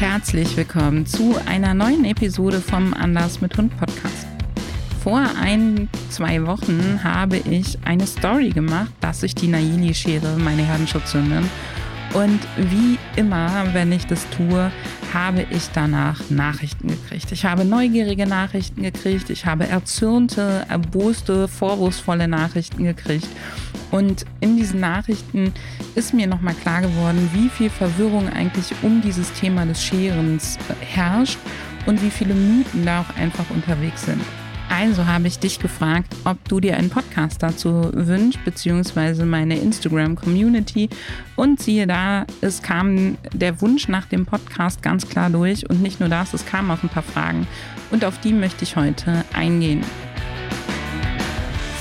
herzlich willkommen zu einer neuen Episode vom Anders mit Hund Podcast. Vor ein, zwei Wochen habe ich eine Story gemacht, dass ich die Naili schere, meine Herdenschutzhündin. Und wie immer, wenn ich das tue, habe ich danach Nachrichten gekriegt. Ich habe neugierige Nachrichten gekriegt, ich habe erzürnte, erboste, vorwurfsvolle Nachrichten gekriegt. Und in diesen Nachrichten ist mir nochmal klar geworden, wie viel Verwirrung eigentlich um dieses Thema des Scherens herrscht und wie viele Mythen da auch einfach unterwegs sind. Also habe ich dich gefragt, ob du dir einen Podcast dazu wünschst, beziehungsweise meine Instagram-Community. Und siehe da, es kam der Wunsch nach dem Podcast ganz klar durch. Und nicht nur das, es kamen auch ein paar Fragen. Und auf die möchte ich heute eingehen.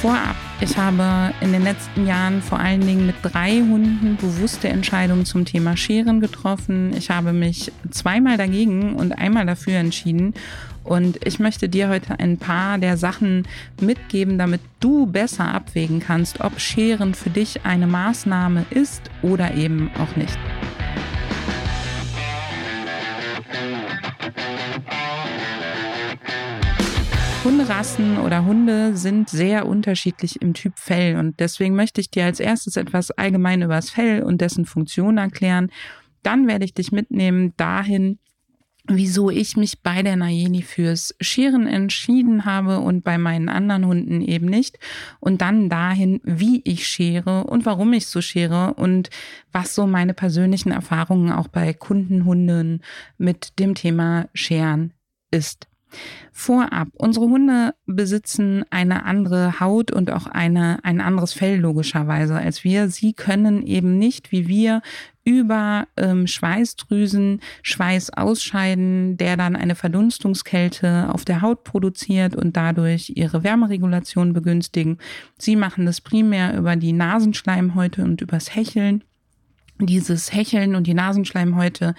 Vorab, ich habe in den letzten Jahren vor allen Dingen mit drei Hunden bewusste Entscheidungen zum Thema Scheren getroffen. Ich habe mich zweimal dagegen und einmal dafür entschieden. Und ich möchte dir heute ein paar der Sachen mitgeben, damit du besser abwägen kannst, ob Scheren für dich eine Maßnahme ist oder eben auch nicht. Hunderassen oder Hunde sind sehr unterschiedlich im Typ Fell und deswegen möchte ich dir als erstes etwas allgemein über das Fell und dessen Funktion erklären. Dann werde ich dich mitnehmen dahin, wieso ich mich bei der Nayeli fürs Scheren entschieden habe und bei meinen anderen Hunden eben nicht. Und dann dahin, wie ich schere und warum ich so schere und was so meine persönlichen Erfahrungen auch bei Kundenhunden mit dem Thema Scheren ist. Vorab, unsere Hunde besitzen eine andere Haut und auch eine, ein anderes Fell logischerweise als wir. Sie können eben nicht wie wir über ähm, Schweißdrüsen Schweiß ausscheiden, der dann eine Verdunstungskälte auf der Haut produziert und dadurch ihre Wärmeregulation begünstigen. Sie machen das primär über die Nasenschleimhäute und übers Hecheln. Dieses Hecheln und die Nasenschleimhäute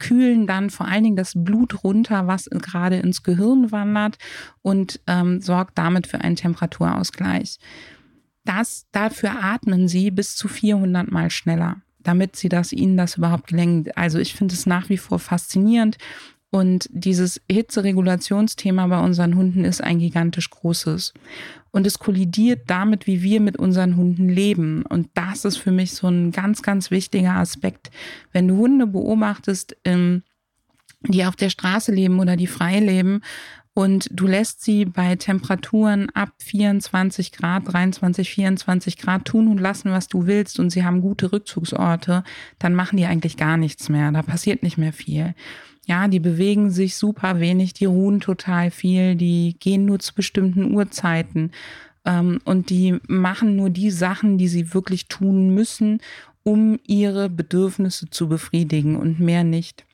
kühlen dann vor allen Dingen das Blut runter, was gerade ins Gehirn wandert und ähm, sorgt damit für einen Temperaturausgleich. Das, dafür atmen sie bis zu 400 Mal schneller, damit sie das ihnen das überhaupt gelingt. Also ich finde es nach wie vor faszinierend und dieses Hitzeregulationsthema bei unseren Hunden ist ein gigantisch großes. Und es kollidiert damit, wie wir mit unseren Hunden leben. Und das ist für mich so ein ganz, ganz wichtiger Aspekt. Wenn du Hunde beobachtest, ähm, die auf der Straße leben oder die frei leben und du lässt sie bei Temperaturen ab 24 Grad, 23, 24 Grad tun und lassen, was du willst und sie haben gute Rückzugsorte, dann machen die eigentlich gar nichts mehr. Da passiert nicht mehr viel. Ja, die bewegen sich super wenig, die ruhen total viel, die gehen nur zu bestimmten Uhrzeiten ähm, und die machen nur die Sachen, die sie wirklich tun müssen, um ihre Bedürfnisse zu befriedigen und mehr nicht.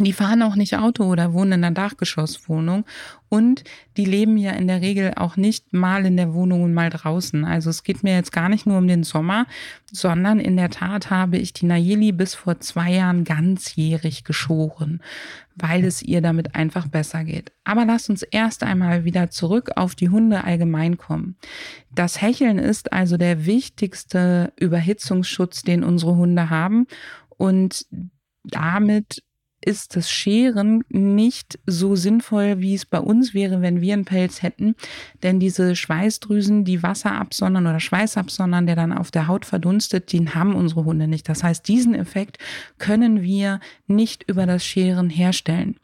Die fahren auch nicht Auto oder wohnen in einer Dachgeschosswohnung und die leben ja in der Regel auch nicht mal in der Wohnung und mal draußen. Also es geht mir jetzt gar nicht nur um den Sommer, sondern in der Tat habe ich die Nayeli bis vor zwei Jahren ganzjährig geschoren, weil es ihr damit einfach besser geht. Aber lasst uns erst einmal wieder zurück auf die Hunde allgemein kommen. Das Hecheln ist also der wichtigste Überhitzungsschutz, den unsere Hunde haben und damit ist das Scheren nicht so sinnvoll, wie es bei uns wäre, wenn wir einen Pelz hätten. Denn diese Schweißdrüsen, die Wasser absondern oder Schweiß absondern, der dann auf der Haut verdunstet, den haben unsere Hunde nicht. Das heißt, diesen Effekt können wir nicht über das Scheren herstellen.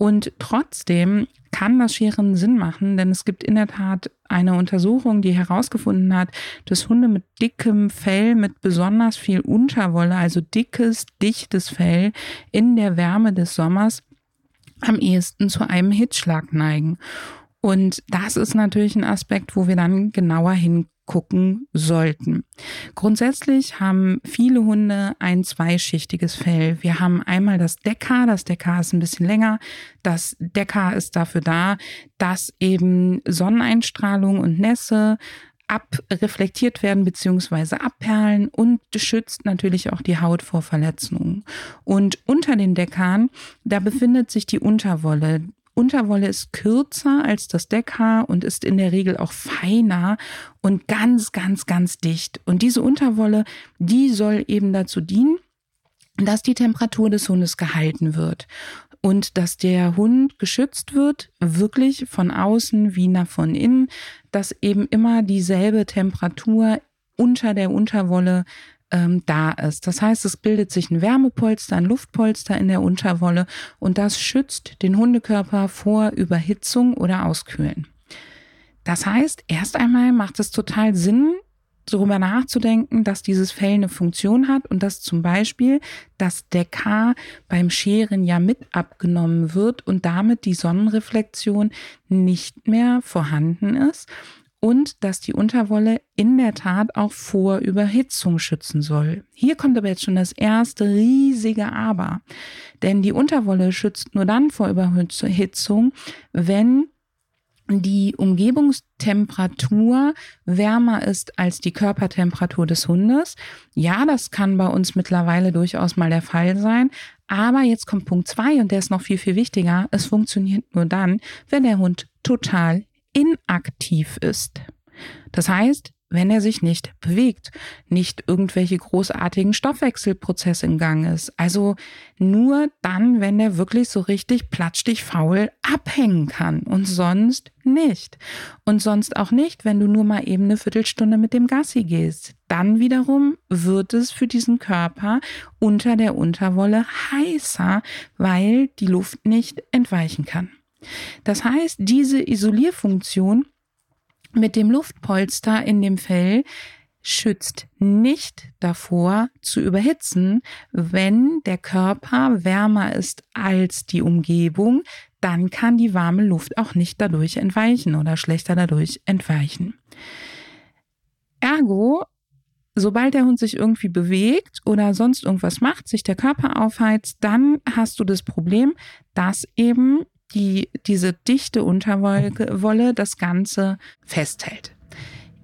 Und trotzdem kann das Scheren Sinn machen, denn es gibt in der Tat eine Untersuchung, die herausgefunden hat, dass Hunde mit dickem Fell, mit besonders viel Unterwolle, also dickes, dichtes Fell in der Wärme des Sommers am ehesten zu einem Hitzschlag neigen. Und das ist natürlich ein Aspekt, wo wir dann genauer hin gucken sollten. Grundsätzlich haben viele Hunde ein zweischichtiges Fell. Wir haben einmal das Deckhaar, das Deckhaar ist ein bisschen länger. Das Deckhaar ist dafür da, dass eben Sonneneinstrahlung und Nässe abreflektiert werden bzw. abperlen und schützt natürlich auch die Haut vor Verletzungen. Und unter den Deckhaaren, da befindet sich die Unterwolle. Unterwolle ist kürzer als das Deckhaar und ist in der Regel auch feiner und ganz, ganz, ganz dicht. Und diese Unterwolle, die soll eben dazu dienen, dass die Temperatur des Hundes gehalten wird und dass der Hund geschützt wird, wirklich von außen wie nach von innen, dass eben immer dieselbe Temperatur unter der Unterwolle ähm, da ist. Das heißt, es bildet sich ein Wärmepolster, ein Luftpolster in der Unterwolle und das schützt den Hundekörper vor Überhitzung oder Auskühlen. Das heißt, erst einmal macht es total Sinn, darüber nachzudenken, dass dieses Fell eine Funktion hat und dass zum Beispiel das Dekar beim Scheren ja mit abgenommen wird und damit die Sonnenreflexion nicht mehr vorhanden ist und dass die Unterwolle in der Tat auch vor Überhitzung schützen soll. Hier kommt aber jetzt schon das erste riesige Aber, denn die Unterwolle schützt nur dann vor Überhitzung, wenn die Umgebungstemperatur wärmer ist als die Körpertemperatur des Hundes. Ja, das kann bei uns mittlerweile durchaus mal der Fall sein. Aber jetzt kommt Punkt zwei und der ist noch viel, viel wichtiger. Es funktioniert nur dann, wenn der Hund total inaktiv ist. Das heißt, wenn er sich nicht bewegt, nicht irgendwelche großartigen Stoffwechselprozesse in Gang ist. Also nur dann, wenn er wirklich so richtig platschtig faul abhängen kann und sonst nicht. Und sonst auch nicht, wenn du nur mal eben eine Viertelstunde mit dem Gassi gehst. Dann wiederum wird es für diesen Körper unter der Unterwolle heißer, weil die Luft nicht entweichen kann. Das heißt, diese Isolierfunktion mit dem Luftpolster in dem Fell schützt nicht davor zu überhitzen, wenn der Körper wärmer ist als die Umgebung, dann kann die warme Luft auch nicht dadurch entweichen oder schlechter dadurch entweichen. Ergo, sobald der Hund sich irgendwie bewegt oder sonst irgendwas macht, sich der Körper aufheizt, dann hast du das Problem, dass eben die diese dichte Unterwolle das Ganze festhält.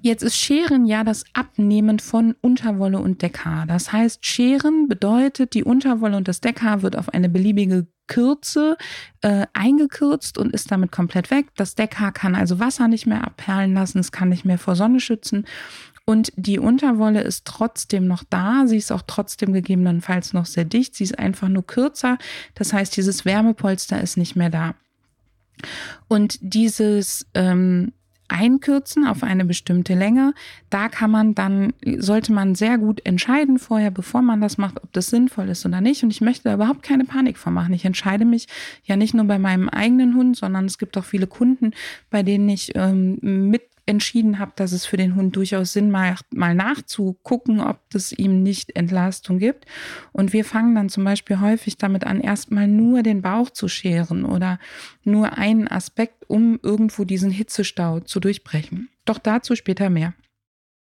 Jetzt ist Scheren ja das Abnehmen von Unterwolle und Deckhaar. Das heißt, Scheren bedeutet, die Unterwolle und das Deckhaar wird auf eine beliebige Kürze äh, eingekürzt und ist damit komplett weg. Das Deckhaar kann also Wasser nicht mehr abperlen lassen, es kann nicht mehr vor Sonne schützen. Und die Unterwolle ist trotzdem noch da. Sie ist auch trotzdem gegebenenfalls noch sehr dicht. Sie ist einfach nur kürzer. Das heißt, dieses Wärmepolster ist nicht mehr da. Und dieses ähm, Einkürzen auf eine bestimmte Länge, da kann man dann, sollte man sehr gut entscheiden vorher, bevor man das macht, ob das sinnvoll ist oder nicht. Und ich möchte da überhaupt keine Panik vormachen. Ich entscheide mich ja nicht nur bei meinem eigenen Hund, sondern es gibt auch viele Kunden, bei denen ich ähm, mit entschieden habe, dass es für den Hund durchaus Sinn macht, mal nachzugucken, ob es ihm nicht Entlastung gibt. Und wir fangen dann zum Beispiel häufig damit an, erstmal nur den Bauch zu scheren oder nur einen Aspekt, um irgendwo diesen Hitzestau zu durchbrechen. Doch dazu später mehr.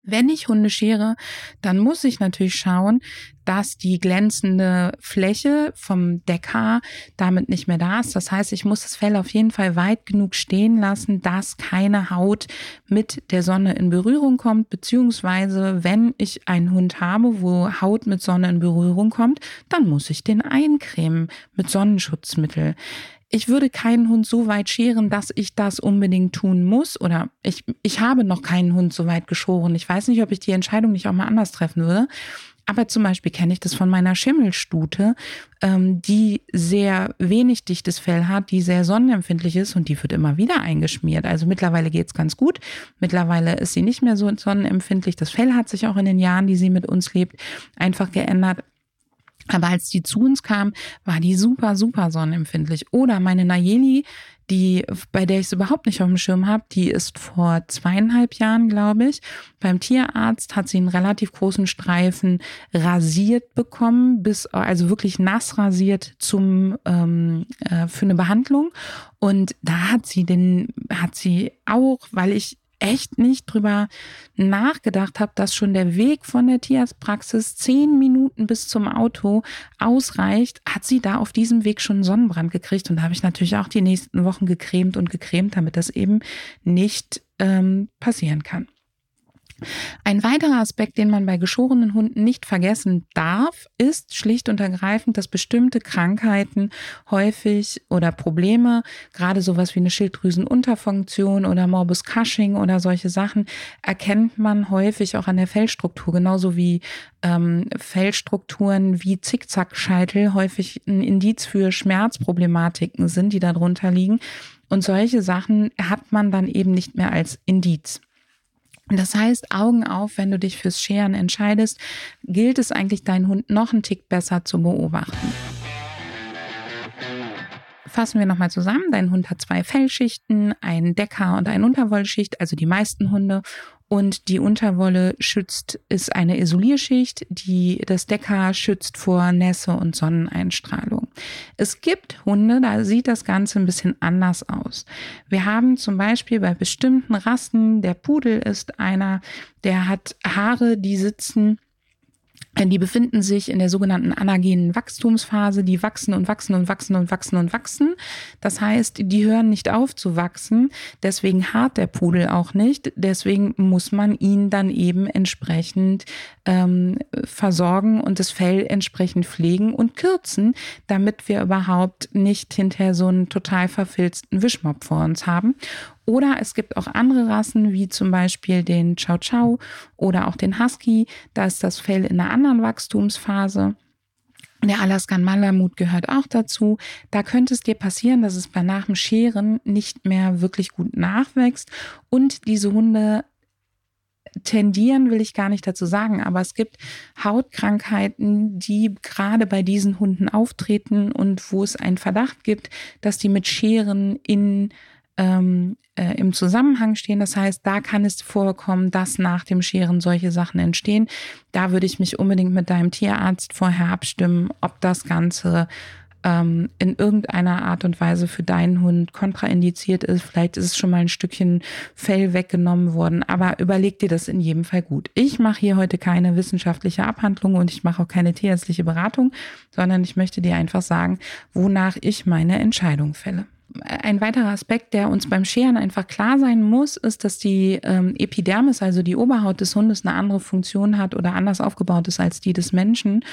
Wenn ich Hunde schere, dann muss ich natürlich schauen, dass die glänzende Fläche vom Deckhaar damit nicht mehr da ist. Das heißt, ich muss das Fell auf jeden Fall weit genug stehen lassen, dass keine Haut mit der Sonne in Berührung kommt, beziehungsweise wenn ich einen Hund habe, wo Haut mit Sonne in Berührung kommt, dann muss ich den eincremen mit Sonnenschutzmittel ich würde keinen Hund so weit scheren, dass ich das unbedingt tun muss. Oder ich, ich habe noch keinen Hund so weit geschoren. Ich weiß nicht, ob ich die Entscheidung nicht auch mal anders treffen würde. Aber zum Beispiel kenne ich das von meiner Schimmelstute, ähm, die sehr wenig dichtes Fell hat, die sehr sonnenempfindlich ist und die wird immer wieder eingeschmiert. Also mittlerweile geht's ganz gut. Mittlerweile ist sie nicht mehr so sonnenempfindlich. Das Fell hat sich auch in den Jahren, die sie mit uns lebt, einfach geändert. Aber als die zu uns kam, war die super, super sonnenempfindlich. Oder meine Nayeli, die, bei der ich es überhaupt nicht auf dem Schirm habe, die ist vor zweieinhalb Jahren, glaube ich, beim Tierarzt hat sie einen relativ großen Streifen rasiert bekommen, bis also wirklich nass rasiert zum ähm, äh, für eine Behandlung. Und da hat sie den, hat sie auch, weil ich echt nicht drüber nachgedacht habe, dass schon der Weg von der Tierarztpraxis zehn Minuten bis zum Auto ausreicht, hat sie da auf diesem Weg schon Sonnenbrand gekriegt. Und da habe ich natürlich auch die nächsten Wochen gecremt und gecremt, damit das eben nicht ähm, passieren kann. Ein weiterer Aspekt, den man bei geschorenen Hunden nicht vergessen darf, ist schlicht und ergreifend, dass bestimmte Krankheiten häufig oder Probleme, gerade sowas wie eine Schilddrüsenunterfunktion oder Morbus Cushing oder solche Sachen, erkennt man häufig auch an der Fellstruktur, genauso wie ähm, Fellstrukturen wie Zickzackscheitel häufig ein Indiz für Schmerzproblematiken sind, die darunter liegen. Und solche Sachen hat man dann eben nicht mehr als Indiz. Das heißt, Augen auf, wenn du dich fürs Scheren entscheidest, gilt es eigentlich, deinen Hund noch einen Tick besser zu beobachten. Fassen wir nochmal zusammen. Dein Hund hat zwei Fellschichten, einen Decker und eine Unterwollschicht, also die meisten Hunde. Und die Unterwolle schützt, ist eine Isolierschicht, die das Decker schützt vor Nässe und Sonneneinstrahlung. Es gibt Hunde, da sieht das Ganze ein bisschen anders aus. Wir haben zum Beispiel bei bestimmten Rassen, der Pudel ist einer, der hat Haare, die sitzen die befinden sich in der sogenannten anagenen Wachstumsphase. Die wachsen und wachsen und wachsen und wachsen und wachsen. Das heißt, die hören nicht auf zu wachsen. Deswegen hart der Pudel auch nicht. Deswegen muss man ihn dann eben entsprechend ähm, versorgen und das Fell entsprechend pflegen und kürzen, damit wir überhaupt nicht hinterher so einen total verfilzten Wischmopp vor uns haben. Oder es gibt auch andere Rassen, wie zum Beispiel den Chow Chow oder auch den Husky. Da ist das Fell in einer anderen Wachstumsphase. Der Alaskan Malamut gehört auch dazu. Da könnte es dir passieren, dass es bei nach dem Scheren nicht mehr wirklich gut nachwächst und diese Hunde tendieren will ich gar nicht dazu sagen, aber es gibt Hautkrankheiten, die gerade bei diesen Hunden auftreten und wo es einen Verdacht gibt, dass die mit Scheren in ähm, äh, im Zusammenhang stehen. Das heißt, da kann es vorkommen, dass nach dem Scheren solche Sachen entstehen. Da würde ich mich unbedingt mit deinem Tierarzt vorher abstimmen, ob das Ganze ähm, in irgendeiner Art und Weise für deinen Hund kontraindiziert ist. Vielleicht ist es schon mal ein Stückchen Fell weggenommen worden, aber überleg dir das in jedem Fall gut. Ich mache hier heute keine wissenschaftliche Abhandlung und ich mache auch keine tierärztliche Beratung, sondern ich möchte dir einfach sagen, wonach ich meine Entscheidung fälle ein weiterer Aspekt, der uns beim Scheren einfach klar sein muss, ist, dass die ähm, Epidermis, also die Oberhaut des Hundes, eine andere Funktion hat oder anders aufgebaut ist als die des Menschen.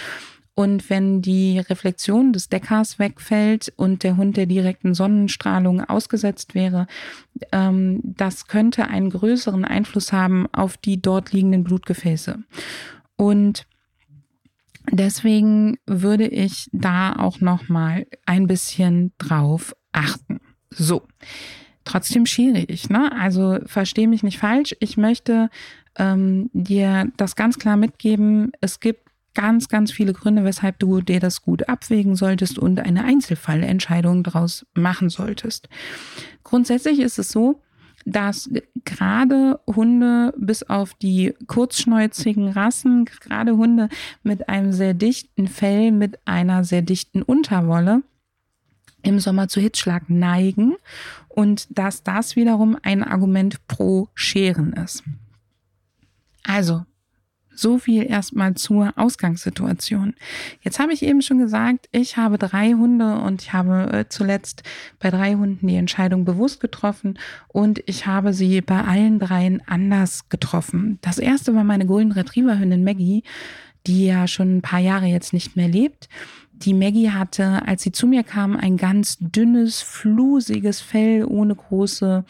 Und wenn die Reflexion des Deckers wegfällt und der Hund der direkten Sonnenstrahlung ausgesetzt wäre, ähm, das könnte einen größeren Einfluss haben auf die dort liegenden Blutgefäße. Und deswegen würde ich da auch noch mal ein bisschen drauf achten. So. Trotzdem schere ich, ne? Also verstehe mich nicht falsch. Ich möchte ähm, dir das ganz klar mitgeben. Es gibt ganz, ganz viele Gründe, weshalb du dir das gut abwägen solltest und eine Einzelfallentscheidung daraus machen solltest. Grundsätzlich ist es so, dass gerade Hunde bis auf die kurzschnäuzigen Rassen, gerade Hunde mit einem sehr dichten Fell, mit einer sehr dichten Unterwolle, im Sommer zu Hitzschlag neigen und dass das wiederum ein Argument pro Scheren ist. Also, so viel erstmal zur Ausgangssituation. Jetzt habe ich eben schon gesagt, ich habe drei Hunde und ich habe äh, zuletzt bei drei Hunden die Entscheidung bewusst getroffen und ich habe sie bei allen dreien anders getroffen. Das erste war meine Golden Retriever Hündin Maggie, die ja schon ein paar Jahre jetzt nicht mehr lebt. Die Maggie hatte, als sie zu mir kam, ein ganz dünnes, flusiges Fell ohne große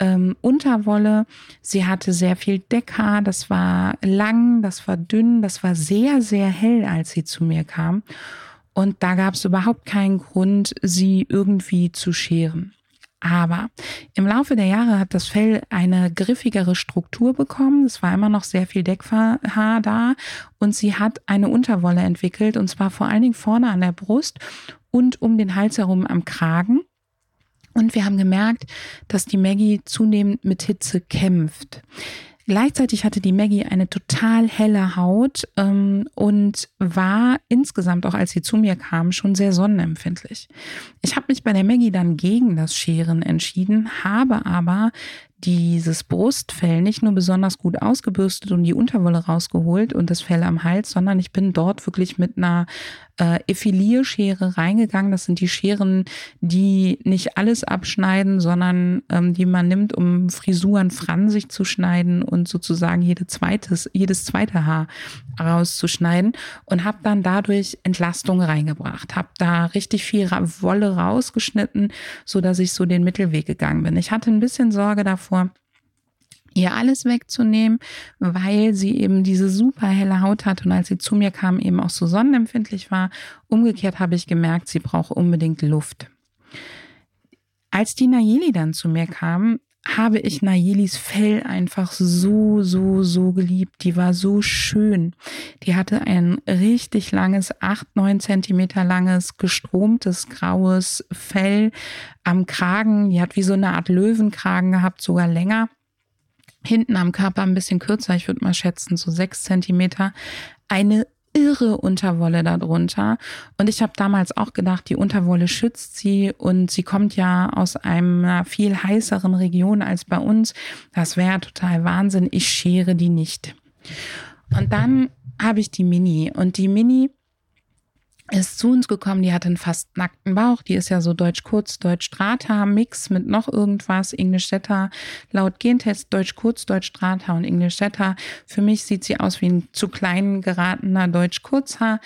ähm, Unterwolle. Sie hatte sehr viel Deckhaar, das war lang, das war dünn, das war sehr, sehr hell, als sie zu mir kam. Und da gab es überhaupt keinen Grund, sie irgendwie zu scheren. Aber im Laufe der Jahre hat das Fell eine griffigere Struktur bekommen. Es war immer noch sehr viel Deckhaar da und sie hat eine Unterwolle entwickelt und zwar vor allen Dingen vorne an der Brust und um den Hals herum am Kragen. Und wir haben gemerkt, dass die Maggie zunehmend mit Hitze kämpft. Gleichzeitig hatte die Maggie eine total helle Haut ähm, und war insgesamt, auch als sie zu mir kam, schon sehr sonnenempfindlich. Ich habe mich bei der Maggie dann gegen das Scheren entschieden, habe aber dieses Brustfell nicht nur besonders gut ausgebürstet und die Unterwolle rausgeholt und das Fell am Hals, sondern ich bin dort wirklich mit einer äh, Effilierschere reingegangen. Das sind die Scheren, die nicht alles abschneiden, sondern ähm, die man nimmt, um Frisuren fransig zu schneiden und sozusagen jede zweites, jedes zweite Haar rauszuschneiden und habe dann dadurch Entlastung reingebracht, habe da richtig viel Wolle rausgeschnitten, so dass ich so den Mittelweg gegangen bin. Ich hatte ein bisschen Sorge davor, ihr alles wegzunehmen, weil sie eben diese super helle Haut hat und als sie zu mir kam, eben auch so sonnenempfindlich war. Umgekehrt habe ich gemerkt, sie braucht unbedingt Luft. Als die Nayeli dann zu mir kam, habe ich Nayelis Fell einfach so, so, so geliebt. Die war so schön. Die hatte ein richtig langes, acht, neun Zentimeter langes, gestromtes, graues Fell am Kragen. Die hat wie so eine Art Löwenkragen gehabt, sogar länger hinten am Körper ein bisschen kürzer, ich würde mal schätzen, so sechs Zentimeter, eine irre Unterwolle darunter. Und ich habe damals auch gedacht, die Unterwolle schützt sie und sie kommt ja aus einer viel heißeren Region als bei uns. Das wäre total Wahnsinn. Ich schere die nicht. Und dann habe ich die Mini und die Mini ist zu uns gekommen, die hatte einen fast nackten Bauch, die ist ja so deutsch kurz, deutsch Strata, Mix mit noch irgendwas, English Setter, laut Gentest deutsch kurz, deutsch Strata und English Setter. Für mich sieht sie aus wie ein zu klein geratener deutsch Kurzhaar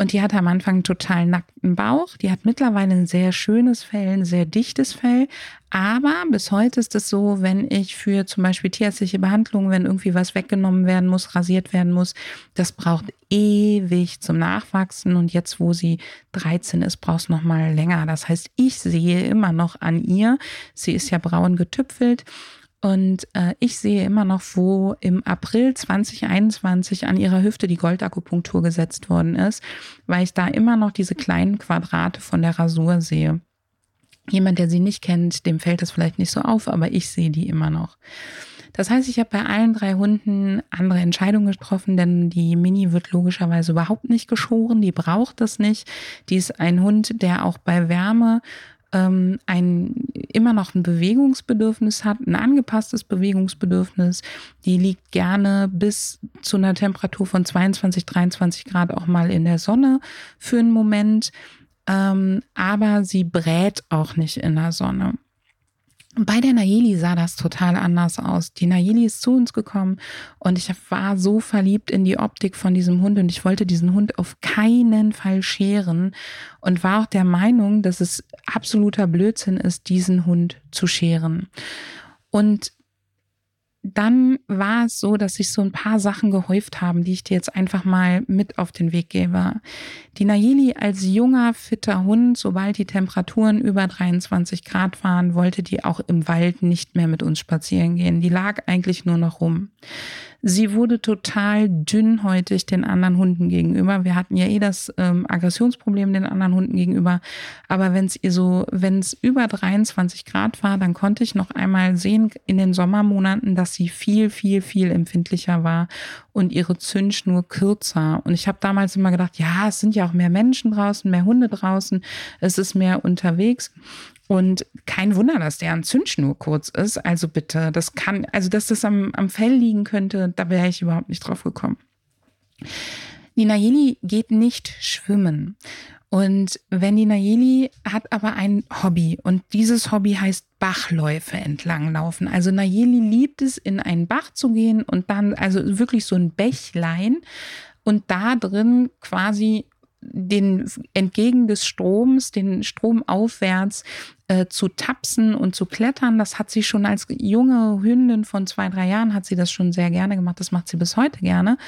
und die hatte am Anfang einen total nackten Bauch. Die hat mittlerweile ein sehr schönes Fell, ein sehr dichtes Fell. Aber bis heute ist es so, wenn ich für zum Beispiel tierärztliche Behandlungen, wenn irgendwie was weggenommen werden muss, rasiert werden muss, das braucht ewig zum Nachwachsen. Und jetzt, wo sie 13 ist, braucht es noch mal länger. Das heißt, ich sehe immer noch an ihr, sie ist ja braun getüpfelt, und äh, ich sehe immer noch, wo im April 2021 an ihrer Hüfte die Goldakupunktur gesetzt worden ist, weil ich da immer noch diese kleinen Quadrate von der Rasur sehe. Jemand, der sie nicht kennt, dem fällt das vielleicht nicht so auf, aber ich sehe die immer noch. Das heißt, ich habe bei allen drei Hunden andere Entscheidungen getroffen, denn die Mini wird logischerweise überhaupt nicht geschoren, die braucht das nicht. Die ist ein Hund, der auch bei Wärme ähm, ein immer noch ein Bewegungsbedürfnis hat, ein angepasstes Bewegungsbedürfnis. Die liegt gerne bis zu einer Temperatur von 22, 23 Grad auch mal in der Sonne für einen Moment. Ähm, aber sie brät auch nicht in der Sonne. Bei der Nayeli sah das total anders aus. Die Nayeli ist zu uns gekommen und ich war so verliebt in die Optik von diesem Hund und ich wollte diesen Hund auf keinen Fall scheren und war auch der Meinung, dass es absoluter Blödsinn ist, diesen Hund zu scheren. Und dann war es so, dass sich so ein paar Sachen gehäuft haben, die ich dir jetzt einfach mal mit auf den Weg gebe. Die Nayeli als junger, fitter Hund, sobald die Temperaturen über 23 Grad waren, wollte die auch im Wald nicht mehr mit uns spazieren gehen. Die lag eigentlich nur noch rum. Sie wurde total dünnhäutig den anderen Hunden gegenüber. Wir hatten ja eh das ähm, Aggressionsproblem den anderen Hunden gegenüber. Aber wenn es ihr so, wenn es über 23 Grad war, dann konnte ich noch einmal sehen in den Sommermonaten, dass sie viel, viel, viel empfindlicher war und ihre Zündschnur kürzer. Und ich habe damals immer gedacht, ja, es sind ja auch mehr Menschen draußen, mehr Hunde draußen, es ist mehr unterwegs. Und kein Wunder, dass deren Zündschnur kurz ist. Also bitte, das kann, also dass das am, am Fell liegen könnte, da wäre ich überhaupt nicht drauf gekommen. Die Nayeli geht nicht schwimmen. Und wenn die Nayeli hat aber ein Hobby und dieses Hobby heißt Bachläufe entlanglaufen. Also Nayeli liebt es, in einen Bach zu gehen und dann, also wirklich so ein Bächlein und da drin quasi den entgegen des Stroms, den Strom aufwärts äh, zu tapsen und zu klettern. Das hat sie schon als junge Hündin von zwei, drei Jahren hat sie das schon sehr gerne gemacht. Das macht sie bis heute gerne.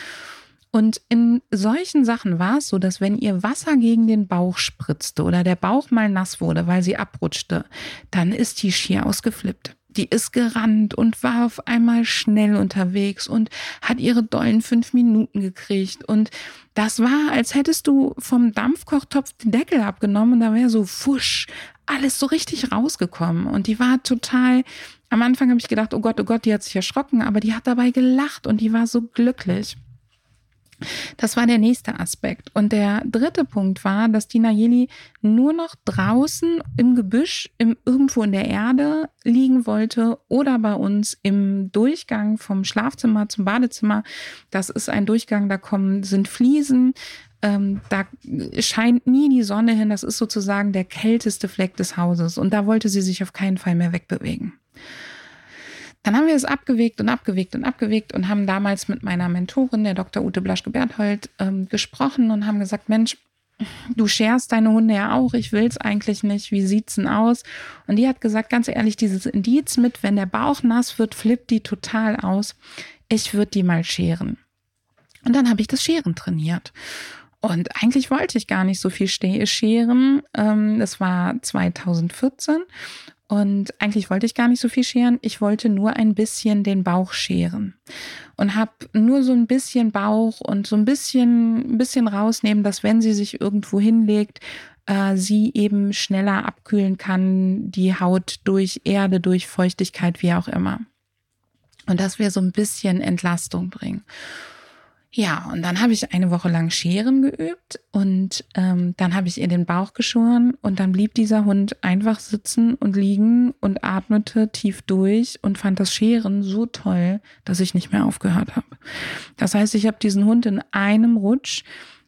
Und in solchen Sachen war es so, dass wenn ihr Wasser gegen den Bauch spritzte oder der Bauch mal nass wurde, weil sie abrutschte, dann ist die schier ausgeflippt die ist gerannt und war auf einmal schnell unterwegs und hat ihre dollen fünf Minuten gekriegt. Und das war, als hättest du vom Dampfkochtopf den Deckel abgenommen und da wäre so fusch, alles so richtig rausgekommen. Und die war total, am Anfang habe ich gedacht, oh Gott, oh Gott, die hat sich erschrocken, aber die hat dabei gelacht und die war so glücklich. Das war der nächste Aspekt. Und der dritte Punkt war, dass die Nayeli nur noch draußen im Gebüsch, im, irgendwo in der Erde liegen wollte oder bei uns im Durchgang vom Schlafzimmer zum Badezimmer. Das ist ein Durchgang, da kommen, sind Fliesen, ähm, da scheint nie die Sonne hin. Das ist sozusagen der kälteste Fleck des Hauses. Und da wollte sie sich auf keinen Fall mehr wegbewegen. Dann haben wir es abgewegt und abgewegt und abgewegt und haben damals mit meiner Mentorin, der Dr. Ute Blaschke-Berthold, ähm, gesprochen und haben gesagt, Mensch, du scherst deine Hunde ja auch, ich will es eigentlich nicht, wie sieht's denn aus? Und die hat gesagt, ganz ehrlich, dieses Indiz mit, wenn der Bauch nass wird, flippt die total aus. Ich würde die mal scheren. Und dann habe ich das Scheren trainiert. Und eigentlich wollte ich gar nicht so viel scheren. Ähm, das war 2014. Und eigentlich wollte ich gar nicht so viel scheren. Ich wollte nur ein bisschen den Bauch scheren. Und habe nur so ein bisschen Bauch und so ein bisschen, ein bisschen rausnehmen, dass wenn sie sich irgendwo hinlegt, äh, sie eben schneller abkühlen kann, die Haut durch Erde, durch Feuchtigkeit, wie auch immer. Und dass wir so ein bisschen Entlastung bringen. Ja, und dann habe ich eine Woche lang Scheren geübt und ähm, dann habe ich ihr den Bauch geschoren und dann blieb dieser Hund einfach sitzen und liegen und atmete tief durch und fand das Scheren so toll, dass ich nicht mehr aufgehört habe. Das heißt, ich habe diesen Hund in einem Rutsch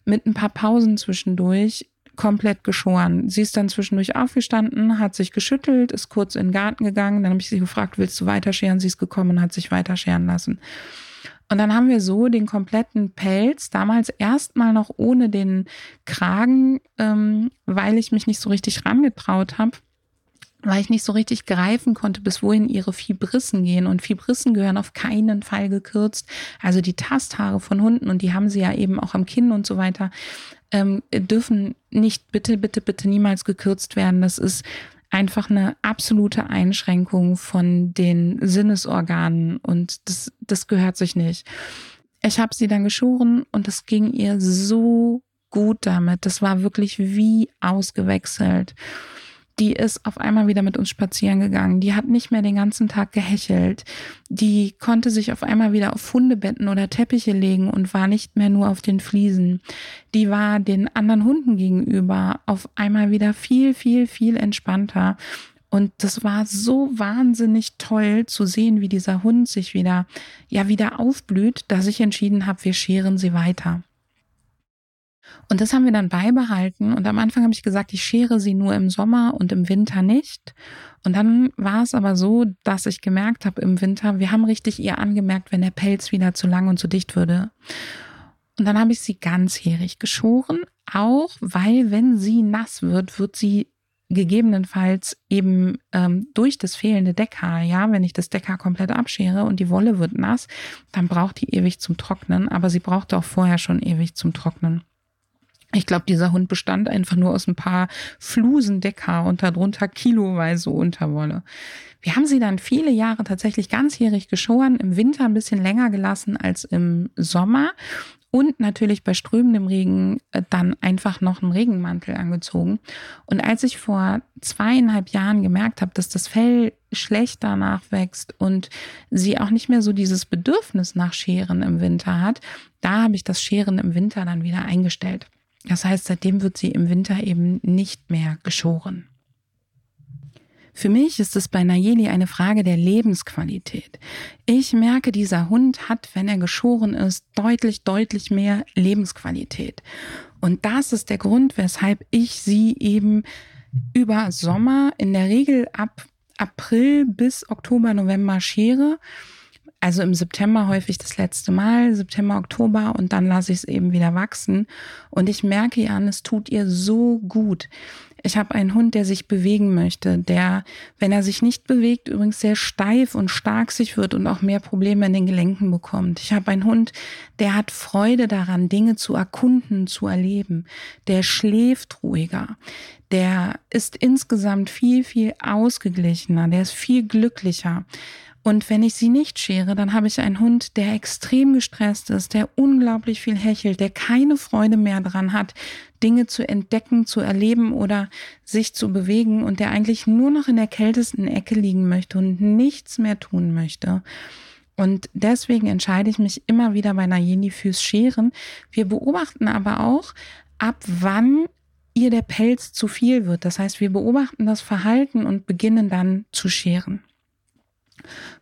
mit ein paar Pausen zwischendurch komplett geschoren. Sie ist dann zwischendurch aufgestanden, hat sich geschüttelt, ist kurz in den Garten gegangen. Dann habe ich sie gefragt, willst du weiter scheren? Sie ist gekommen und hat sich weiter scheren lassen. Und dann haben wir so den kompletten Pelz, damals erstmal noch ohne den Kragen, ähm, weil ich mich nicht so richtig rangetraut habe weil ich nicht so richtig greifen konnte, bis wohin ihre Fibrissen gehen. Und Fibrissen gehören auf keinen Fall gekürzt. Also die Tasthaare von Hunden, und die haben sie ja eben auch am Kinn und so weiter, ähm, dürfen nicht bitte, bitte, bitte niemals gekürzt werden. Das ist einfach eine absolute Einschränkung von den Sinnesorganen und das, das gehört sich nicht. Ich habe sie dann geschoren und es ging ihr so gut damit. Das war wirklich wie ausgewechselt die ist auf einmal wieder mit uns spazieren gegangen. Die hat nicht mehr den ganzen Tag gehechelt. Die konnte sich auf einmal wieder auf Hundebetten oder Teppiche legen und war nicht mehr nur auf den Fliesen. Die war den anderen Hunden gegenüber auf einmal wieder viel, viel, viel entspannter. Und das war so wahnsinnig toll zu sehen, wie dieser Hund sich wieder, ja, wieder aufblüht, dass ich entschieden habe, wir scheren sie weiter. Und das haben wir dann beibehalten. Und am Anfang habe ich gesagt, ich schere sie nur im Sommer und im Winter nicht. Und dann war es aber so, dass ich gemerkt habe im Winter, wir haben richtig ihr angemerkt, wenn der Pelz wieder zu lang und zu dicht würde. Und dann habe ich sie ganzjährig geschoren, auch weil, wenn sie nass wird, wird sie gegebenenfalls eben ähm, durch das fehlende Deckhaar, ja, wenn ich das Deckhaar komplett abschere und die Wolle wird nass, dann braucht die ewig zum Trocknen, aber sie brauchte auch vorher schon ewig zum Trocknen. Ich glaube, dieser Hund bestand einfach nur aus ein paar Flusen Deckhaar und darunter kiloweise Unterwolle. Wir haben sie dann viele Jahre tatsächlich ganzjährig geschoren, im Winter ein bisschen länger gelassen als im Sommer und natürlich bei strömendem Regen äh, dann einfach noch einen Regenmantel angezogen. Und als ich vor zweieinhalb Jahren gemerkt habe, dass das Fell schlechter nachwächst und sie auch nicht mehr so dieses Bedürfnis nach Scheren im Winter hat, da habe ich das Scheren im Winter dann wieder eingestellt. Das heißt, seitdem wird sie im Winter eben nicht mehr geschoren. Für mich ist es bei Nayeli eine Frage der Lebensqualität. Ich merke, dieser Hund hat, wenn er geschoren ist, deutlich, deutlich mehr Lebensqualität. Und das ist der Grund, weshalb ich sie eben über Sommer in der Regel ab April bis Oktober, November schere also im September häufig das letzte Mal, September, Oktober und dann lasse ich es eben wieder wachsen. Und ich merke ja, es tut ihr so gut. Ich habe einen Hund, der sich bewegen möchte, der, wenn er sich nicht bewegt, übrigens sehr steif und stark sich wird und auch mehr Probleme in den Gelenken bekommt. Ich habe einen Hund, der hat Freude daran, Dinge zu erkunden, zu erleben. Der schläft ruhiger. Der ist insgesamt viel, viel ausgeglichener. Der ist viel glücklicher. Und wenn ich sie nicht schere, dann habe ich einen Hund, der extrem gestresst ist, der unglaublich viel hechelt, der keine Freude mehr daran hat, Dinge zu entdecken, zu erleben oder sich zu bewegen und der eigentlich nur noch in der kältesten Ecke liegen möchte und nichts mehr tun möchte. Und deswegen entscheide ich mich immer wieder bei Nayeli fürs Scheren. Wir beobachten aber auch, ab wann ihr der Pelz zu viel wird. Das heißt, wir beobachten das Verhalten und beginnen dann zu scheren.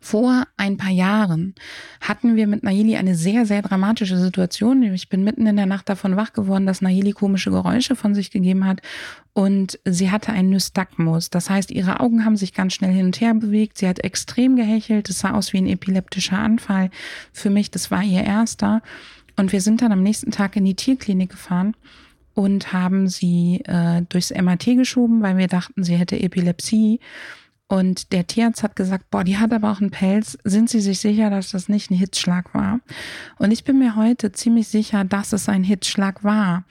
Vor ein paar Jahren hatten wir mit Nayeli eine sehr, sehr dramatische Situation. Ich bin mitten in der Nacht davon wach geworden, dass Nayeli komische Geräusche von sich gegeben hat und sie hatte einen Nystagmus. Das heißt, ihre Augen haben sich ganz schnell hin und her bewegt. Sie hat extrem gehechelt. Es sah aus wie ein epileptischer Anfall. Für mich, das war ihr erster. Und wir sind dann am nächsten Tag in die Tierklinik gefahren und haben sie äh, durchs MRT geschoben, weil wir dachten, sie hätte Epilepsie. Und der Tierarzt hat gesagt, boah, die hat aber auch einen Pelz. Sind Sie sich sicher, dass das nicht ein Hitzschlag war? Und ich bin mir heute ziemlich sicher, dass es ein Hitzschlag war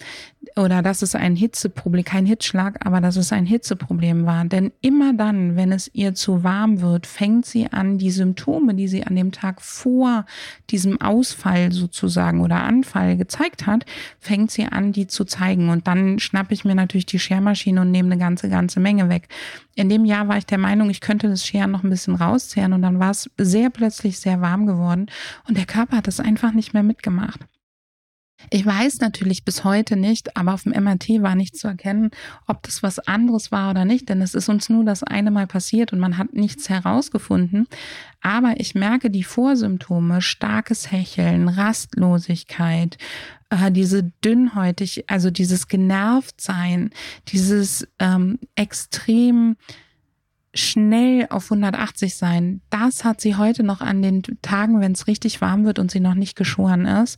oder dass es ein Hitzeproblem, kein Hitzschlag, aber dass es ein Hitzeproblem war. Denn immer dann, wenn es ihr zu warm wird, fängt sie an, die Symptome, die sie an dem Tag vor diesem Ausfall sozusagen oder Anfall gezeigt hat, fängt sie an, die zu zeigen. Und dann schnappe ich mir natürlich die Schermaschine und nehme eine ganze, ganze Menge weg. In dem Jahr war ich der Meinung, ich könnte das Scheren noch ein bisschen rauszehren und dann war es sehr plötzlich sehr warm geworden und der Körper hat es einfach nicht mehr mitgemacht. Ich weiß natürlich bis heute nicht, aber auf dem MRT war nicht zu erkennen, ob das was anderes war oder nicht, denn es ist uns nur das eine Mal passiert und man hat nichts herausgefunden. Aber ich merke die Vorsymptome, starkes Hecheln, Rastlosigkeit, äh, diese dünnhäutig, also dieses Genervtsein, dieses ähm, extrem schnell auf 180 sein, das hat sie heute noch an den Tagen, wenn es richtig warm wird und sie noch nicht geschoren ist.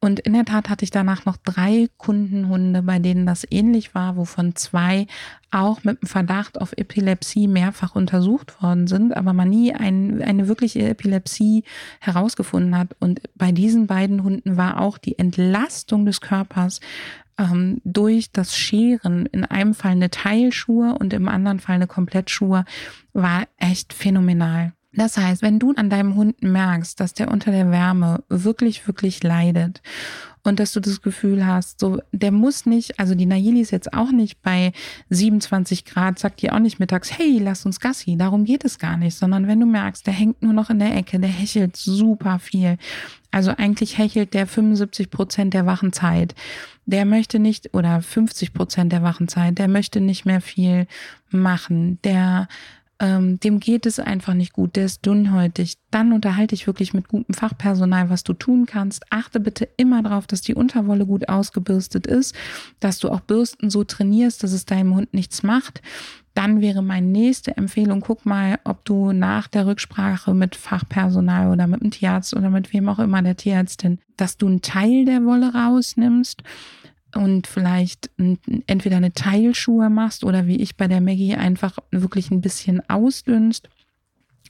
Und in der Tat hatte ich danach noch drei Kundenhunde, bei denen das ähnlich war, wovon zwei auch mit dem Verdacht auf Epilepsie mehrfach untersucht worden sind, aber man nie ein, eine wirkliche Epilepsie herausgefunden hat. Und bei diesen beiden Hunden war auch die Entlastung des Körpers ähm, durch das Scheren, in einem Fall eine Teilschur und im anderen Fall eine Komplettschur, war echt phänomenal. Das heißt, wenn du an deinem Hund merkst, dass der unter der Wärme wirklich, wirklich leidet und dass du das Gefühl hast, so, der muss nicht, also die Nayeli ist jetzt auch nicht bei 27 Grad, sagt dir auch nicht mittags, hey, lass uns Gassi, darum geht es gar nicht, sondern wenn du merkst, der hängt nur noch in der Ecke, der hechelt super viel. Also eigentlich hechelt der 75 Prozent der wachen Zeit. Der möchte nicht, oder 50 Prozent der wachen Zeit, der möchte nicht mehr viel machen. Der ähm, dem geht es einfach nicht gut, der ist dünnhäutig, dann unterhalte ich wirklich mit gutem Fachpersonal, was du tun kannst. Achte bitte immer darauf, dass die Unterwolle gut ausgebürstet ist, dass du auch Bürsten so trainierst, dass es deinem Hund nichts macht. Dann wäre meine nächste Empfehlung, guck mal, ob du nach der Rücksprache mit Fachpersonal oder mit dem Tierarzt oder mit wem auch immer der Tierärztin, dass du einen Teil der Wolle rausnimmst und vielleicht entweder eine Teilschuhe machst oder wie ich bei der Maggie einfach wirklich ein bisschen ausdünnst.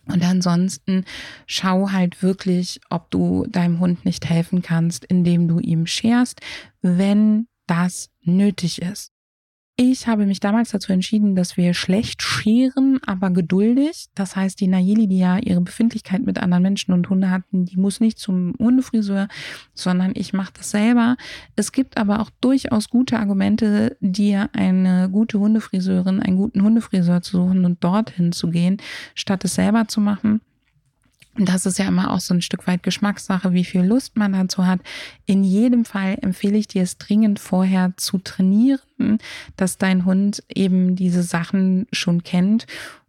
Und ansonsten schau halt wirklich, ob du deinem Hund nicht helfen kannst, indem du ihm scherst, wenn das nötig ist. Ich habe mich damals dazu entschieden, dass wir schlecht scheren, aber geduldig. Das heißt, die Nayeli, die ja ihre Befindlichkeit mit anderen Menschen und Hunde hatten, die muss nicht zum Hundefriseur, sondern ich mache das selber. Es gibt aber auch durchaus gute Argumente, dir eine gute Hundefriseurin, einen guten Hundefriseur zu suchen und dorthin zu gehen, statt es selber zu machen. Das ist ja immer auch so ein Stück weit Geschmackssache, wie viel Lust man dazu hat. In jedem Fall empfehle ich dir es dringend vorher zu trainieren, dass dein Hund eben diese Sachen schon kennt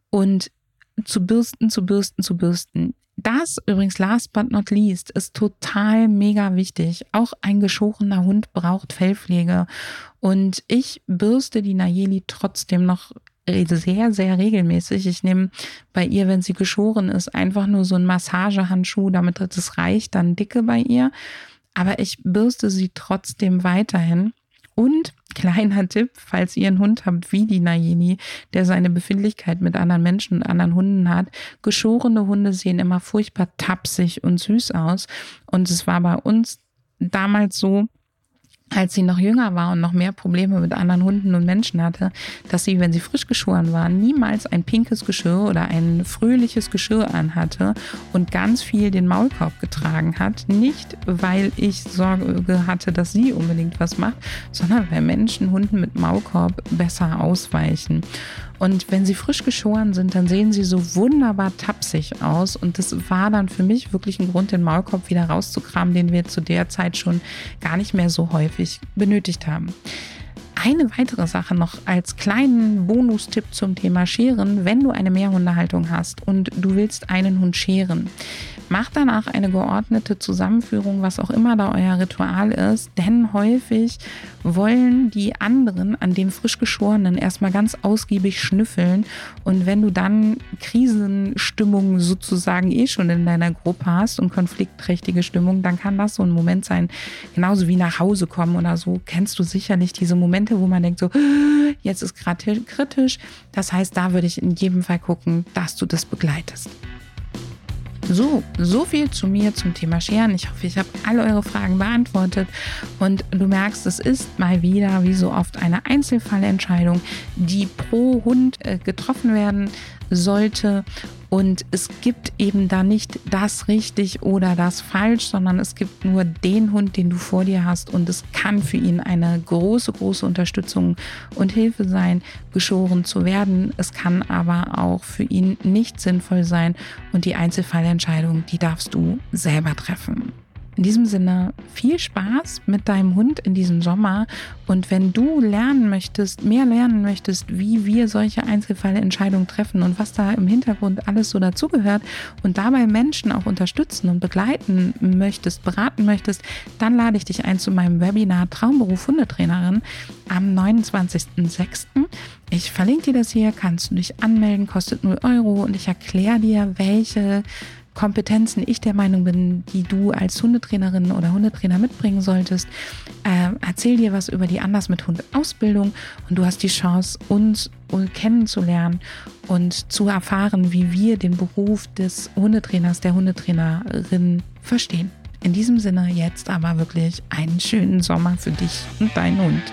und zu bürsten, zu bürsten, zu bürsten. Das übrigens, last but not least, ist total mega wichtig. Auch ein geschorener Hund braucht Fellpflege. Und ich bürste die Nayeli trotzdem noch sehr, sehr regelmäßig. Ich nehme bei ihr, wenn sie geschoren ist, einfach nur so einen Massagehandschuh, damit das reicht, dann dicke bei ihr. Aber ich bürste sie trotzdem weiterhin. Und kleiner Tipp, falls ihr einen Hund habt wie die Nayeni, der seine Befindlichkeit mit anderen Menschen und anderen Hunden hat, geschorene Hunde sehen immer furchtbar tapsig und süß aus. Und es war bei uns damals so, als sie noch jünger war und noch mehr Probleme mit anderen Hunden und Menschen hatte, dass sie, wenn sie frisch geschoren war, niemals ein pinkes Geschirr oder ein fröhliches Geschirr anhatte und ganz viel den Maulkorb getragen hat. Nicht, weil ich Sorge hatte, dass sie unbedingt was macht, sondern weil Menschen Hunden mit Maulkorb besser ausweichen. Und wenn sie frisch geschoren sind, dann sehen sie so wunderbar tapsig aus. Und das war dann für mich wirklich ein Grund, den Maulkorb wieder rauszukramen, den wir zu der Zeit schon gar nicht mehr so häufig benötigt haben eine weitere Sache noch als kleinen Bonustipp zum Thema Scheren, wenn du eine Mehrhundehaltung hast und du willst einen Hund scheren. Mach danach eine geordnete Zusammenführung, was auch immer da euer Ritual ist, denn häufig wollen die anderen an dem frisch geschorenen erstmal ganz ausgiebig schnüffeln und wenn du dann Krisenstimmung sozusagen eh schon in deiner Gruppe hast und konfliktträchtige Stimmung, dann kann das so ein Moment sein, genauso wie nach Hause kommen oder so, kennst du sicherlich diese Momente, wo man denkt so, jetzt ist gerade kritisch. Das heißt, da würde ich in jedem Fall gucken, dass du das begleitest. So, so viel zu mir zum Thema Scheren. Ich hoffe, ich habe alle eure Fragen beantwortet und du merkst, es ist mal wieder, wie so oft, eine Einzelfallentscheidung, die pro Hund äh, getroffen werden sollte. Und es gibt eben da nicht das richtig oder das falsch, sondern es gibt nur den Hund, den du vor dir hast. Und es kann für ihn eine große, große Unterstützung und Hilfe sein, geschoren zu werden. Es kann aber auch für ihn nicht sinnvoll sein. Und die Einzelfallentscheidung, die darfst du selber treffen. In diesem Sinne viel Spaß mit deinem Hund in diesem Sommer. Und wenn du lernen möchtest, mehr lernen möchtest, wie wir solche Einzelfallentscheidungen treffen und was da im Hintergrund alles so dazugehört und dabei Menschen auch unterstützen und begleiten möchtest, beraten möchtest, dann lade ich dich ein zu meinem Webinar Traumberuf Hundetrainerin am 29.06. Ich verlinke dir das hier, kannst du dich anmelden, kostet 0 Euro und ich erkläre dir, welche Kompetenzen ich der Meinung bin, die du als Hundetrainerin oder Hundetrainer mitbringen solltest. Äh, erzähl dir was über die Anders mit Hund Ausbildung und du hast die Chance, uns kennenzulernen und zu erfahren, wie wir den Beruf des Hundetrainers, der Hundetrainerin verstehen. In diesem Sinne jetzt aber wirklich einen schönen Sommer für dich und deinen Hund.